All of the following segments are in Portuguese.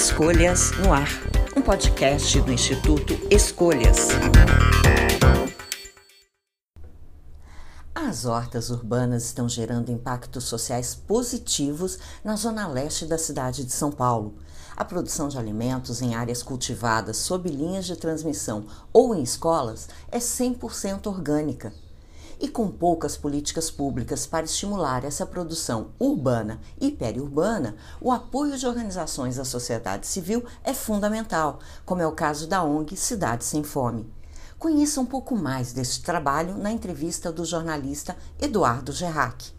Escolhas no Ar, um podcast do Instituto Escolhas. As hortas urbanas estão gerando impactos sociais positivos na zona leste da cidade de São Paulo. A produção de alimentos em áreas cultivadas sob linhas de transmissão ou em escolas é 100% orgânica e com poucas políticas públicas para estimular essa produção urbana e periurbana, o apoio de organizações da sociedade civil é fundamental, como é o caso da ONG Cidade Sem Fome. Conheça um pouco mais deste trabalho na entrevista do jornalista Eduardo Gerrac.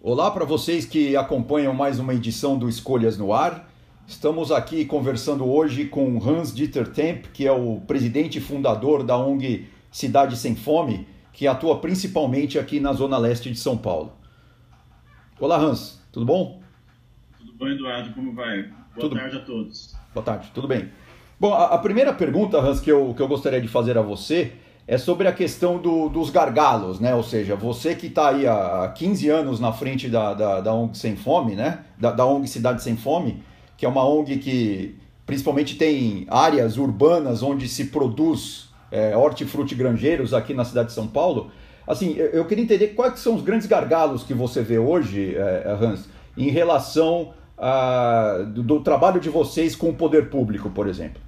Olá para vocês que acompanham mais uma edição do Escolhas no Ar. Estamos aqui conversando hoje com Hans Dieter Temp, que é o presidente e fundador da ONG Cidade Sem Fome que atua principalmente aqui na zona leste de São Paulo. Olá, Hans, tudo bom? Tudo bom, Eduardo, como vai? Boa tudo... tarde a todos. Boa tarde, tudo bem. Bom, a, a, primeira pergunta, Hans, que eu, que eu gostaria de fazer a você é sobre a questão do, dos gargalos, né? Ou seja, você que está aí há 15 anos na frente da, da, da ONG Sem Fome, né? Da, da ONG Cidade Sem Fome, que é uma ONG que principalmente tem áreas urbanas onde se produz é, hortifruti granjeiros aqui na cidade de São Paulo. Assim, eu queria entender quais são os grandes gargalos que você vê hoje, é, Hans, em relação a, do, do, trabalho de vocês com o poder público, por exemplo.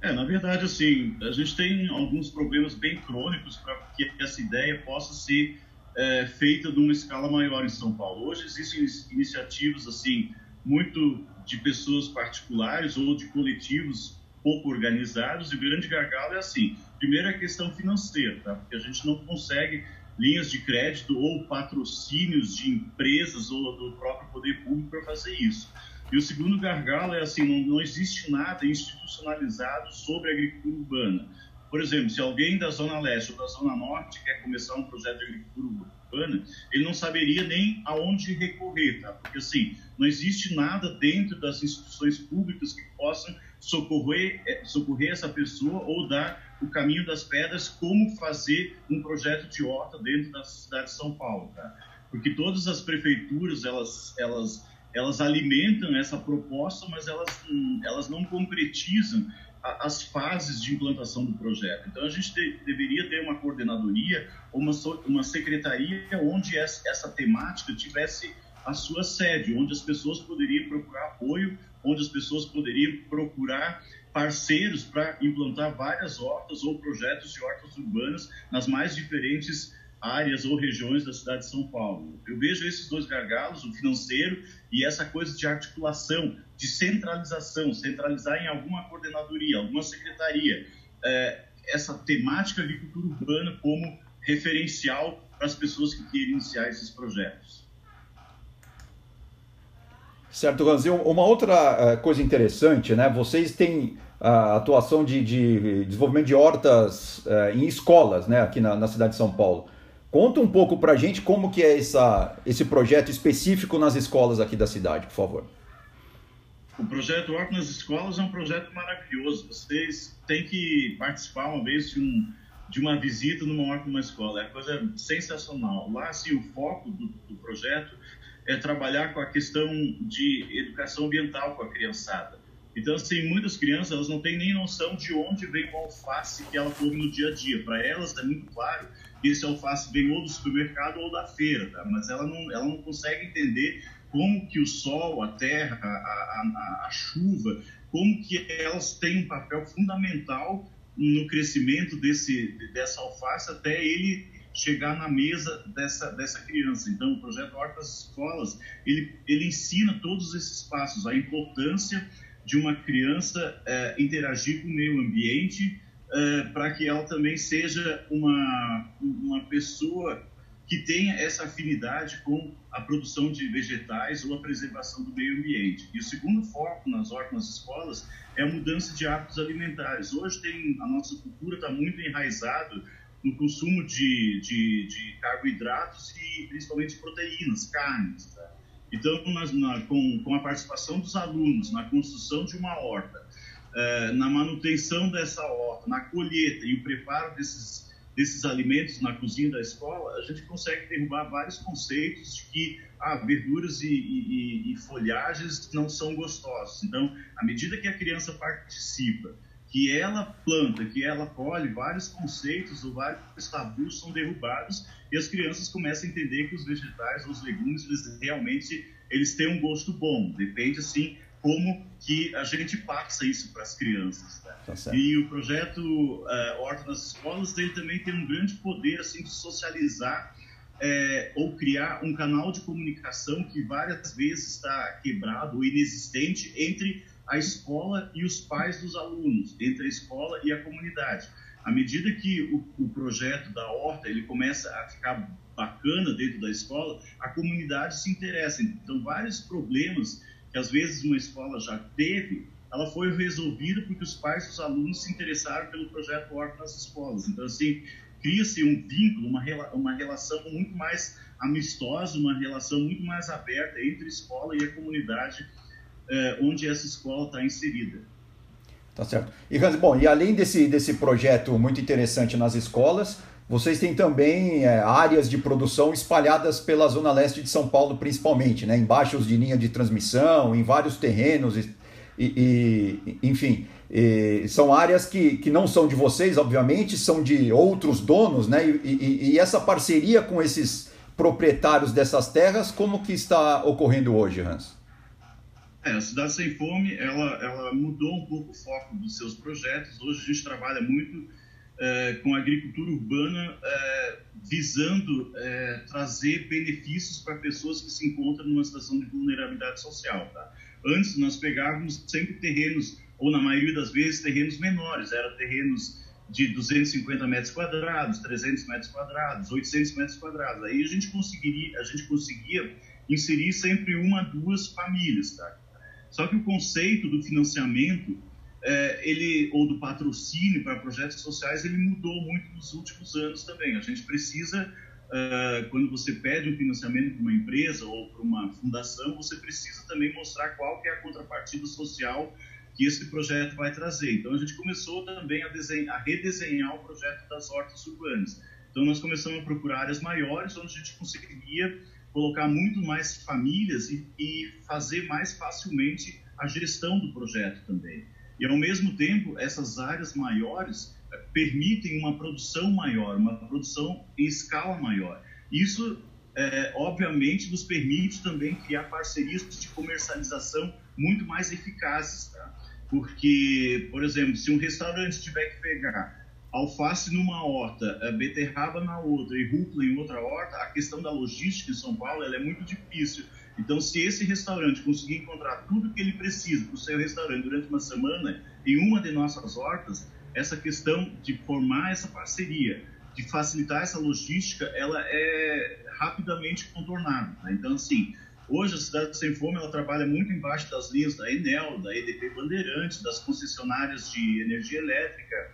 É, na verdade, assim, a gente tem alguns problemas bem crônicos para que essa ideia possa ser é, feita numa escala maior em São Paulo. Hoje existem iniciativas, assim, muito de pessoas particulares ou de coletivos pouco organizados e o grande gargalo é assim, primeiro é a questão financeira, tá? porque a gente não consegue linhas de crédito ou patrocínios de empresas ou do próprio poder público para fazer isso. E o segundo gargalo é assim, não, não existe nada institucionalizado sobre agricultura urbana. Por exemplo, se alguém da Zona Leste ou da Zona Norte quer começar um projeto de agricultura urbana, ele não saberia nem aonde recorrer, tá? Porque, assim, não existe nada dentro das instituições públicas que possam socorrer, eh, socorrer essa pessoa ou dar o caminho das pedras como fazer um projeto de horta dentro da cidade de São Paulo, tá? Porque todas as prefeituras, elas, elas, elas alimentam essa proposta, mas elas, elas não concretizam as fases de implantação do projeto. Então, a gente de, deveria ter uma coordenadoria, uma, uma secretaria onde essa, essa, temática tivesse a sua sede, onde as pessoas poderiam procurar apoio, onde as pessoas poderiam procurar parceiros para implantar várias hortas ou projetos de hortas urbanas nas mais diferentes áreas ou regiões da cidade de São Paulo. Eu vejo esses dois gargalos, o financeiro e essa coisa de articulação, de centralização, centralizar em alguma coordenadoria, alguma secretaria, é, essa temática agricultura urbana como referencial para as pessoas que querem iniciar esses projetos. Certo, Ranzinho. Uma outra é, coisa interessante, né? Vocês têm a atuação de, de desenvolvimento de hortas é, em escolas, né? Aqui na, na cidade de São Paulo. Conta um pouco para a gente como que é essa, esse projeto específico nas escolas aqui da cidade, por favor. O projeto Horto nas Escolas é um projeto maravilhoso. Vocês têm que participar uma vez de, um, de uma visita numa horta numa escola. É coisa sensacional. Lá, assim, o foco do, do projeto é trabalhar com a questão de educação ambiental com a criançada. Então, assim, muitas crianças elas não têm nem noção de onde vem o alface que ela come no dia a dia. Para elas é muito claro que esse alface vem ou do supermercado ou da feira, tá? mas ela não, ela não consegue entender como que o sol, a terra, a, a, a chuva, como que elas têm um papel fundamental no crescimento desse, dessa alface até ele chegar na mesa dessa, dessa criança. Então, o projeto Hortas Escolas, ele, ele ensina todos esses passos, a importância de uma criança é, interagir com o meio ambiente é, para que ela também seja uma, uma pessoa que tenha essa afinidade com a produção de vegetais ou a preservação do meio ambiente. E o segundo foco nas hortas, escolas, é a mudança de hábitos alimentares. Hoje tem a nossa cultura está muito enraizado no consumo de, de, de, carboidratos e principalmente proteínas, carnes. Tá? Então, nas, na, com, com a participação dos alunos na construção de uma horta, eh, na manutenção dessa horta, na colheita e o preparo desses, desses alimentos na cozinha da escola, a gente consegue derrubar vários conceitos de que ah, verduras e, e, e folhagens não são gostosos. Então, à medida que a criança participa, que ela planta, que ela colhe, vários conceitos ou vários tabus são derrubados e as crianças começam a entender que os vegetais, os legumes, eles realmente eles têm um gosto bom. Depende assim como que a gente passa isso para as crianças. Tá? Tá e o projeto uh, Horta nas Escolas ele também tem um grande poder assim de socializar é, ou criar um canal de comunicação que várias vezes está quebrado ou inexistente entre a escola e os pais dos alunos, entre a escola e a comunidade. À medida que o, o projeto da horta ele começa a ficar bacana dentro da escola, a comunidade se interessa. Então, vários problemas que às vezes uma escola já teve, ela foi resolvida porque os pais dos alunos se interessaram pelo projeto Horta nas escolas. Então, assim, cria-se um vínculo, uma, uma relação muito mais amistosa, uma relação muito mais aberta entre a escola e a comunidade eh, onde essa escola está inserida. Tá certo. E, Hans, bom, e além desse, desse projeto muito interessante nas escolas, vocês têm também é, áreas de produção espalhadas pela zona leste de São Paulo, principalmente, né? Embaixo de linha de transmissão, em vários terrenos, e, e enfim, e são áreas que, que não são de vocês, obviamente, são de outros donos, né? E, e, e, essa parceria com esses proprietários dessas terras, como que está ocorrendo hoje, Hans? É, a Cidade Sem Fome, ela, ela mudou um pouco o foco dos seus projetos. Hoje a gente trabalha muito é, com a agricultura urbana, é, visando é, trazer benefícios para pessoas que se encontram numa situação de vulnerabilidade social. Tá? Antes nós pegávamos sempre terrenos, ou na maioria das vezes terrenos menores, eram terrenos de 250 metros quadrados, 300 metros quadrados, 800 metros quadrados. Aí a gente conseguiria, a gente conseguia inserir sempre uma, duas famílias, tá? Só que o conceito do financiamento é, ele ou do patrocínio para projetos sociais ele mudou muito nos últimos anos também. A gente precisa uh, quando você pede um financiamento para uma empresa ou para uma fundação, você precisa também mostrar qual que é a contrapartida social que esse projeto vai trazer. Então a gente começou também a, desenhar, a redesenhar o projeto das hortas urbanas. Então nós começamos a procurar áreas maiores onde a gente conseguiria colocar muito mais famílias e, e fazer mais facilmente a gestão do projeto também. E, ao mesmo tempo, essas áreas maiores eh, permitem uma produção maior, uma produção em escala maior. Isso, é, obviamente, nos permite também criar parcerias de comercialização muito mais eficazes. Tá? Porque, por exemplo, se um restaurante tiver que pegar alface numa horta, eh, beterraba na outra e rúcula em outra horta, a questão da logística em São Paulo é muito difícil. Então, se esse restaurante conseguir encontrar tudo que ele precisa para o seu restaurante durante uma semana em uma de nossas hortas, essa questão de formar essa parceria, de facilitar essa logística, ela é rapidamente contornada. Né? Então, assim, hoje a Cidade Sem Fome ela trabalha muito embaixo das linhas da Enel, da EDP Bandeirantes, das concessionárias de energia elétrica,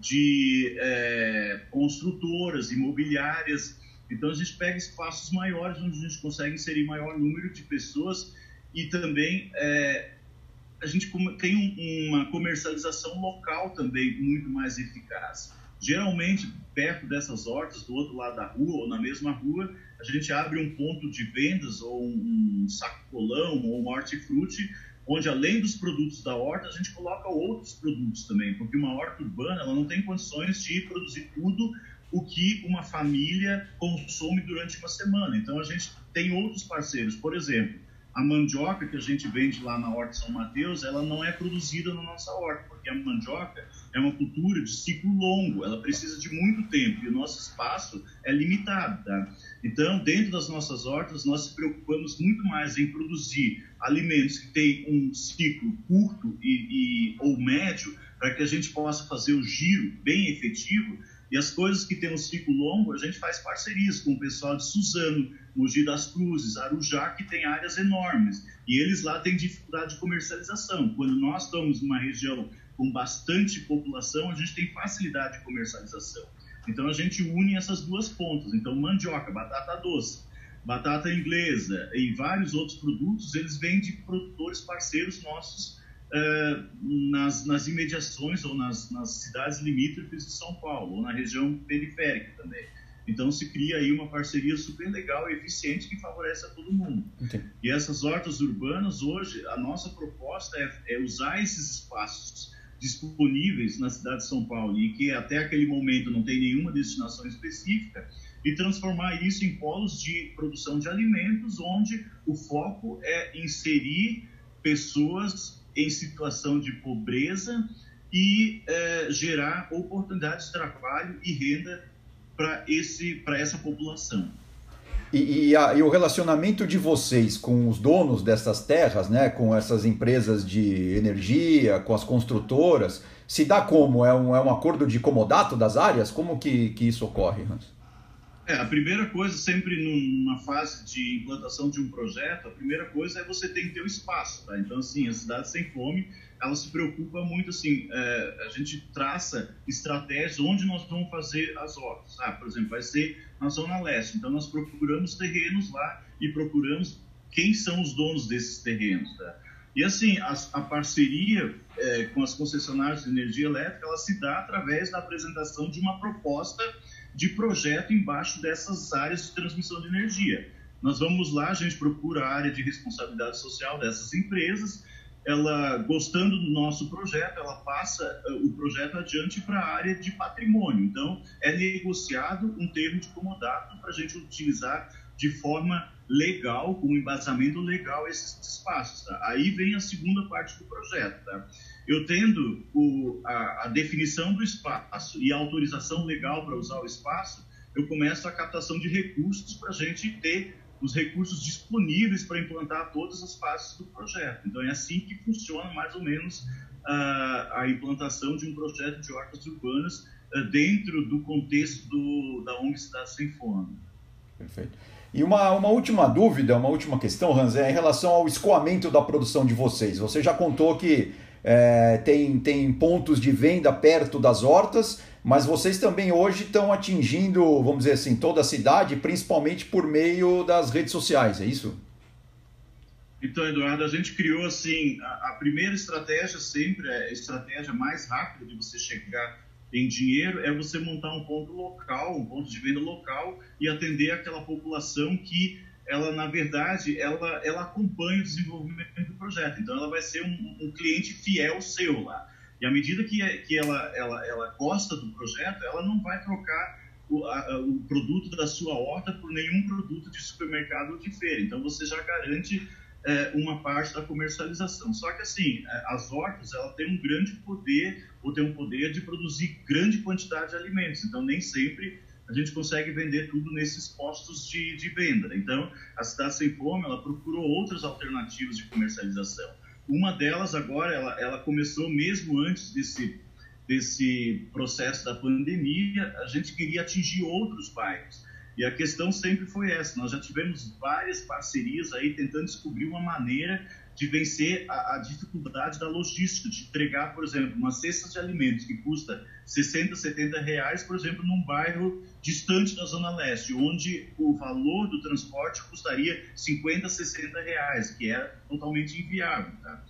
de é, construtoras, imobiliárias, então a gente pega espaços maiores onde a gente consegue inserir maior número de pessoas e também é, a gente tem um, uma comercialização local também muito mais eficaz. Geralmente, perto dessas hortas, do outro lado da rua ou na mesma rua, a gente abre um ponto de vendas ou um sacolão ou um hortifruti, onde além dos produtos da horta, a gente coloca outros produtos também, porque uma horta urbana ela não tem condições de produzir tudo o que uma família consome durante uma semana. Então a gente tem outros parceiros, por exemplo, a mandioca que a gente vende lá na Horta São Mateus, ela não é produzida na nossa horta, porque a mandioca é uma cultura de ciclo longo, ela precisa de muito tempo e o nosso espaço é limitado, tá? Então, dentro das nossas hortas, nós se preocupamos muito mais em produzir alimentos que têm um ciclo curto e, e ou médio, para que a gente possa fazer o giro bem efetivo e as coisas que tem um ciclo longo, a gente faz parcerias com o pessoal de Suzano, Mogi das Cruzes, Arujá, que tem áreas enormes. E eles lá têm dificuldade de comercialização. Quando nós estamos numa região com bastante população, a gente tem facilidade de comercialização. Então a gente une essas duas pontas. Então mandioca, batata doce, batata inglesa e vários outros produtos, eles vêm de produtores parceiros nossos uh, nas, nas imediações ou nas, nas cidades limítrofes de São Paulo, ou na região periférica também. Então se cria aí uma parceria super legal e eficiente que favorece a todo mundo. Entendi. E essas hortas urbanas hoje, a nossa proposta é, é, usar esses espaços disponíveis na cidade de São Paulo e que até aquele momento não tem nenhuma destinação específica e transformar isso em polos de produção de alimentos onde o foco é inserir pessoas em situação de pobreza e é, gerar oportunidades de trabalho e renda para esse para essa população. E, e, a, e, o relacionamento de vocês com os donos dessas terras, né, com essas empresas de energia, com as construtoras, se dá como? É um, é um acordo de comodato das áreas? Como que, que isso ocorre, Hans? É, a primeira coisa, sempre numa fase de implantação de um projeto, a primeira coisa é você ter que ter o espaço, tá? Então, assim, a Cidade Sem Fome, ela se preocupa muito, assim, é, a gente traça estratégias onde nós vamos fazer as hortas, ah, por exemplo, vai ser na Zona Leste, então nós procuramos terrenos lá e procuramos quem são os donos desses terrenos, tá? E assim, a, a parceria é, com as concessionárias de energia elétrica, ela se dá através da apresentação de uma proposta de projeto embaixo dessas áreas de transmissão de energia. Nós vamos lá, a gente procura a área de responsabilidade social dessas empresas, ela gostando do nosso projeto, ela passa eh, o projeto adiante para a área de patrimônio. Então, é negociado um termo de comodato para a gente utilizar de forma legal, com embasamento legal esses espaços. Tá? Aí vem a segunda parte do projeto. Tá? Eu tendo o, a, a, definição do espaço e a autorização legal para usar o espaço, eu começo a captação de recursos para a gente ter os recursos disponíveis para implantar todas as fases do projeto. Então é assim que funciona mais ou menos a, a implantação de um projeto de hortas urbanas uh, dentro do contexto do, da ONG Cidade Sem Fome. Perfeito. E uma, uma última dúvida, uma última questão, Hans, é em relação ao escoamento da produção de vocês. Você já contou que é, tem, tem pontos de venda perto das hortas, mas vocês também hoje estão atingindo, vamos dizer assim, toda a cidade, principalmente por meio das redes sociais, é isso? Então, Eduardo, a gente criou assim, a, a primeira estratégia sempre, é a estratégia mais rápida de você chegar em dinheiro é você montar um ponto local, um ponto de venda local e atender aquela população que ela na verdade ela ela acompanha o desenvolvimento do projeto. Então ela vai ser um, um cliente fiel seu lá. E à medida que, que ela, ela, ela gosta do projeto, ela não vai trocar o, a, o produto da sua horta por nenhum produto de supermercado ou de feira. Então você já garante é, uma parte da comercialização. Só que assim, é, as hortas ela tem um grande poder ou tem um poder de produzir grande quantidade de alimentos. Então nem sempre a gente consegue vender tudo nesses postos de, de venda. Então a cidade sem fome ela procurou outras alternativas de comercialização. Uma delas agora ela, ela começou mesmo antes desse desse processo da pandemia. A gente queria atingir outros bairros. E a questão sempre foi essa: nós já tivemos várias parcerias aí tentando descobrir uma maneira de vencer a, a, dificuldade da logística, de entregar, por exemplo, uma cesta de alimentos que custa 60, 70 reais, por exemplo, num bairro distante da Zona Leste, onde o valor do transporte custaria 50, 60 reais, que é totalmente inviável. Tá?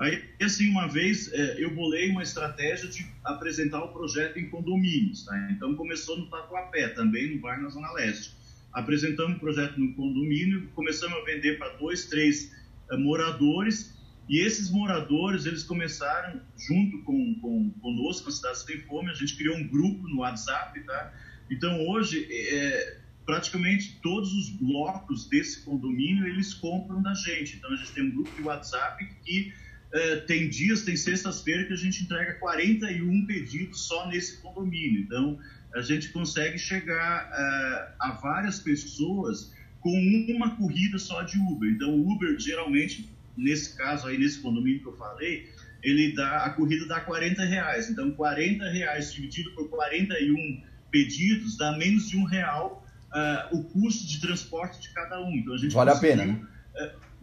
Aí, assim, uma vez é, eu bolei uma estratégia de apresentar o projeto em condomínios. Tá? Então, começou no Tatuapé, também no bairro na Zona Leste. Apresentamos o projeto no condomínio, começamos a vender para dois, três uh, moradores, e esses moradores, eles começaram, junto com, com conosco, a Cidade Sem Fome, a gente criou um grupo no WhatsApp, tá? Então, hoje, é, praticamente todos os blocos desse condomínio, eles compram da gente. Então, a gente tem um grupo de WhatsApp que Uh, tem dias, tem sextas-feiras que a gente entrega 41 pedidos só nesse condomínio. Então, a gente consegue chegar uh, a várias pessoas com uma corrida só de Uber. Então, o Uber, geralmente, nesse caso aí, nesse condomínio que eu falei, ele dá, a corrida dá 40 reais. Então, 40 reais dividido por 41 pedidos dá menos de um real uh, o custo de transporte de cada um. Então, a gente vale a pena, né?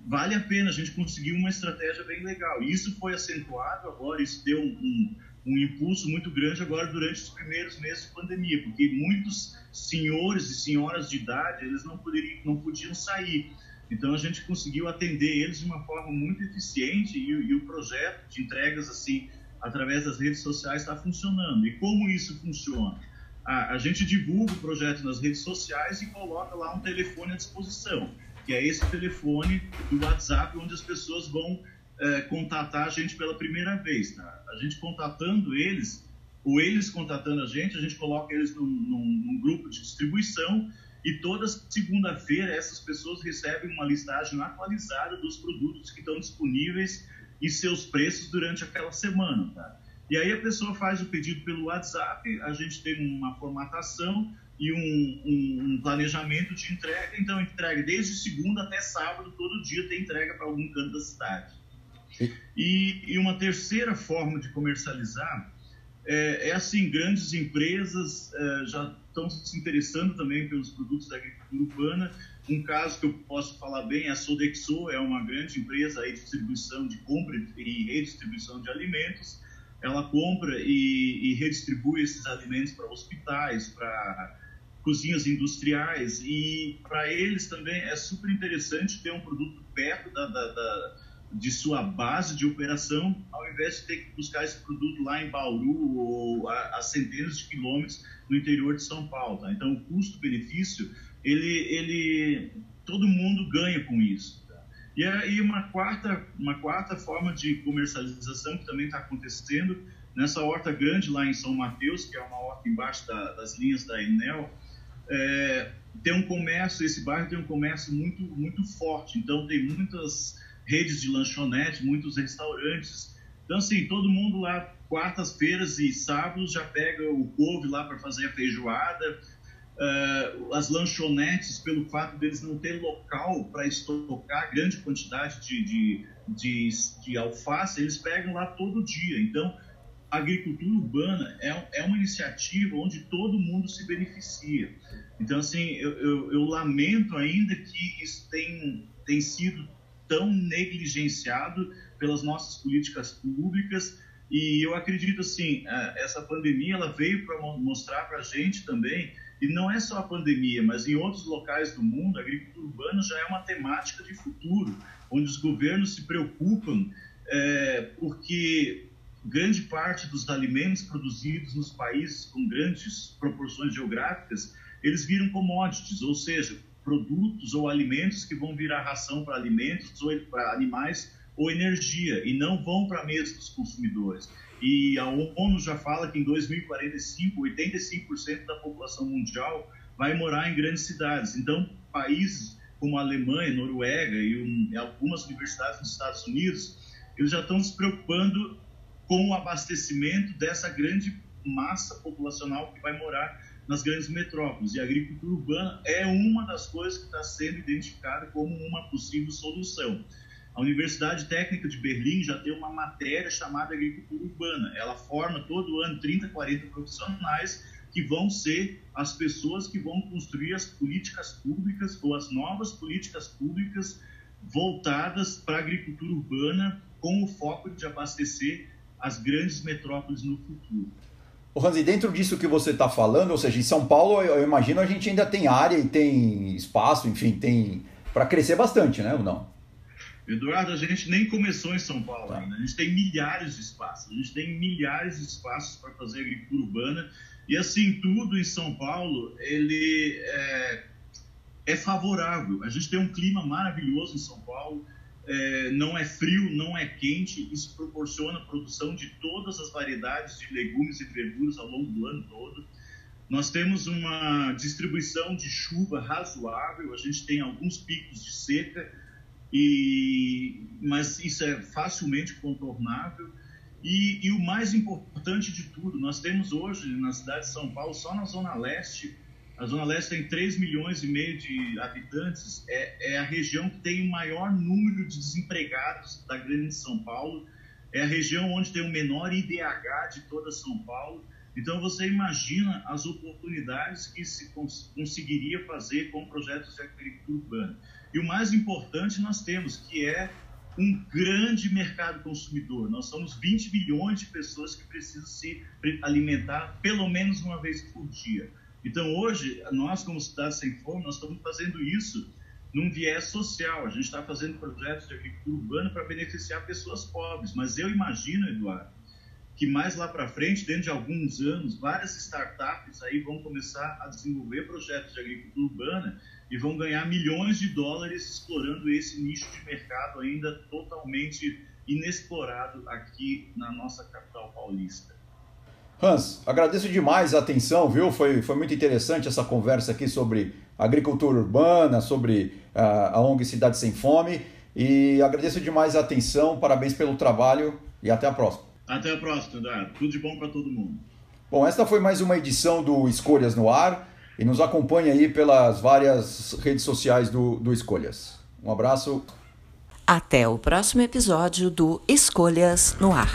Vale a pena, a gente conseguiu uma estratégia bem legal. Isso foi acentuado agora, isso deu um, um, impulso muito grande agora durante os primeiros meses de pandemia, porque muitos senhores e senhoras de idade, eles não, poderiam, não podiam sair. Então a gente conseguiu atender eles de uma forma muito eficiente e, e o projeto de entregas assim através das redes sociais está funcionando. E como isso funciona? A, gente divulga o projeto nas redes sociais e coloca lá um telefone à disposição, que é esse telefone do WhatsApp onde as pessoas vão é, contatar a gente pela primeira vez. Tá? A gente contatando eles, ou eles contatando a gente, a gente coloca eles num, num, num grupo de distribuição e toda segunda-feira essas pessoas recebem uma listagem atualizada dos produtos que estão disponíveis e seus preços durante aquela semana. Tá? E aí a pessoa faz o pedido pelo WhatsApp, a gente tem uma formatação e um, um, um planejamento de entrega. Então, entrega desde segunda até sábado, todo dia tem entrega para algum canto da cidade. E, e uma terceira forma de comercializar é, é assim, grandes empresas é, já estão se interessando também pelos produtos da agricultura urbana. Um caso que eu posso falar bem é a Sodexo, é uma grande empresa de distribuição de compra e redistribuição de alimentos. Ela compra e, e redistribui esses alimentos para hospitais, para cozinhas industriais e para eles também é super interessante ter um produto perto da, da, da de sua base de operação, ao invés de ter que buscar esse produto lá em Bauru ou a, a centenas de quilômetros no interior de São Paulo. Tá? Então, o custo-benefício, ele, ele, todo mundo ganha com isso. Tá? E aí uma quarta, uma quarta forma de comercialização que também está acontecendo nessa horta grande lá em São Mateus, que é uma horta embaixo da, das linhas da Enel, é, tem um comércio, esse bairro tem um comércio muito, muito forte. Então tem muitas redes de lanchonete, muitos restaurantes. Então, assim, todo mundo lá, quartas-feiras e sábados, já pega o couve lá para fazer a feijoada. Uh, as lanchonetes, pelo fato deles não ter local para estocar grande quantidade de, de, de, de, alface, eles pegam lá todo dia. Então, a agricultura urbana é, é uma iniciativa onde todo mundo se beneficia. Então, assim, eu, eu, eu lamento ainda que isso tem, tem sido tão negligenciado pelas nossas políticas públicas e eu acredito assim é, essa pandemia ela veio para mostrar para a gente também e não é só a pandemia mas em outros locais do mundo a agricultura urbana já é uma temática de futuro onde os governos se preocupam é, porque grande parte dos alimentos produzidos nos países com grandes proporções geográficas eles viram commodities ou seja produtos ou alimentos que vão virar ração para alimentos ou para animais ou energia e não vão para a mesa dos consumidores. E a ONU já fala que em 2045, 85% da população mundial vai morar em grandes cidades. Então, países como a Alemanha, Noruega e, um, algumas universidades nos Estados Unidos, eles já estão se preocupando com o abastecimento dessa grande massa populacional que vai morar nas grandes metrópoles. E a agricultura urbana é uma das coisas que está sendo identificada como uma possível solução. A Universidade Técnica de Berlim já tem uma matéria chamada agricultura urbana. Ela forma todo ano 30, 40 profissionais que vão ser as pessoas que vão construir as políticas públicas ou as novas políticas públicas voltadas para a agricultura urbana com o foco de abastecer as grandes metrópoles no futuro. O Hansi, dentro disso que você está falando, ou seja, em São Paulo, eu, imagino a gente ainda tem área e tem espaço, enfim, tem para crescer bastante, né, ou não? Eduardo, a gente nem começou em São Paulo tá. ainda. A gente tem milhares de espaços. A gente tem milhares de espaços para fazer agricultura urbana. E assim, tudo em São Paulo, ele é, é favorável. A gente tem um clima maravilhoso em São Paulo é, não é frio, não é quente, isso proporciona a produção de todas as variedades de legumes e verduras ao longo do ano todo. Nós temos uma distribuição de chuva razoável, a gente tem alguns picos de seca, e, mas isso é facilmente contornável. E, e o mais importante de tudo, nós temos hoje na cidade de São Paulo, só na Zona Leste, a Zona Leste tem 3 milhões e meio de habitantes, é, é, a região que tem o maior número de desempregados da grande São Paulo, é a região onde tem o menor IDH de toda São Paulo. Então você imagina as oportunidades que se cons conseguiria fazer com projetos de agricultura urbana. E o mais importante nós temos, que é um grande mercado consumidor. Nós somos 20 milhões de pessoas que precisam se alimentar pelo menos uma vez por dia. Então, hoje, nós, como Cidade Sem Fome, nós estamos fazendo isso num viés social. A gente está fazendo projetos de agricultura urbana para beneficiar pessoas pobres, mas eu imagino, Eduardo, que mais lá para frente, dentro de alguns anos, várias startups aí vão começar a desenvolver projetos de agricultura urbana e vão ganhar milhões de dólares explorando esse nicho de mercado ainda totalmente inexplorado aqui na nossa capital paulista. Hans, agradeço demais a atenção, viu? Foi, foi muito interessante essa conversa aqui sobre agricultura urbana, sobre uh, a ONG Cidade Sem Fome. E agradeço demais a atenção, parabéns pelo trabalho e até a próxima. Até a próxima, Eduardo. Tudo de bom para todo mundo. Bom, esta foi mais uma edição do Escolhas no Ar e nos acompanhe aí pelas várias redes sociais do, do Escolhas. Um abraço. Até o próximo episódio do Escolhas no Ar.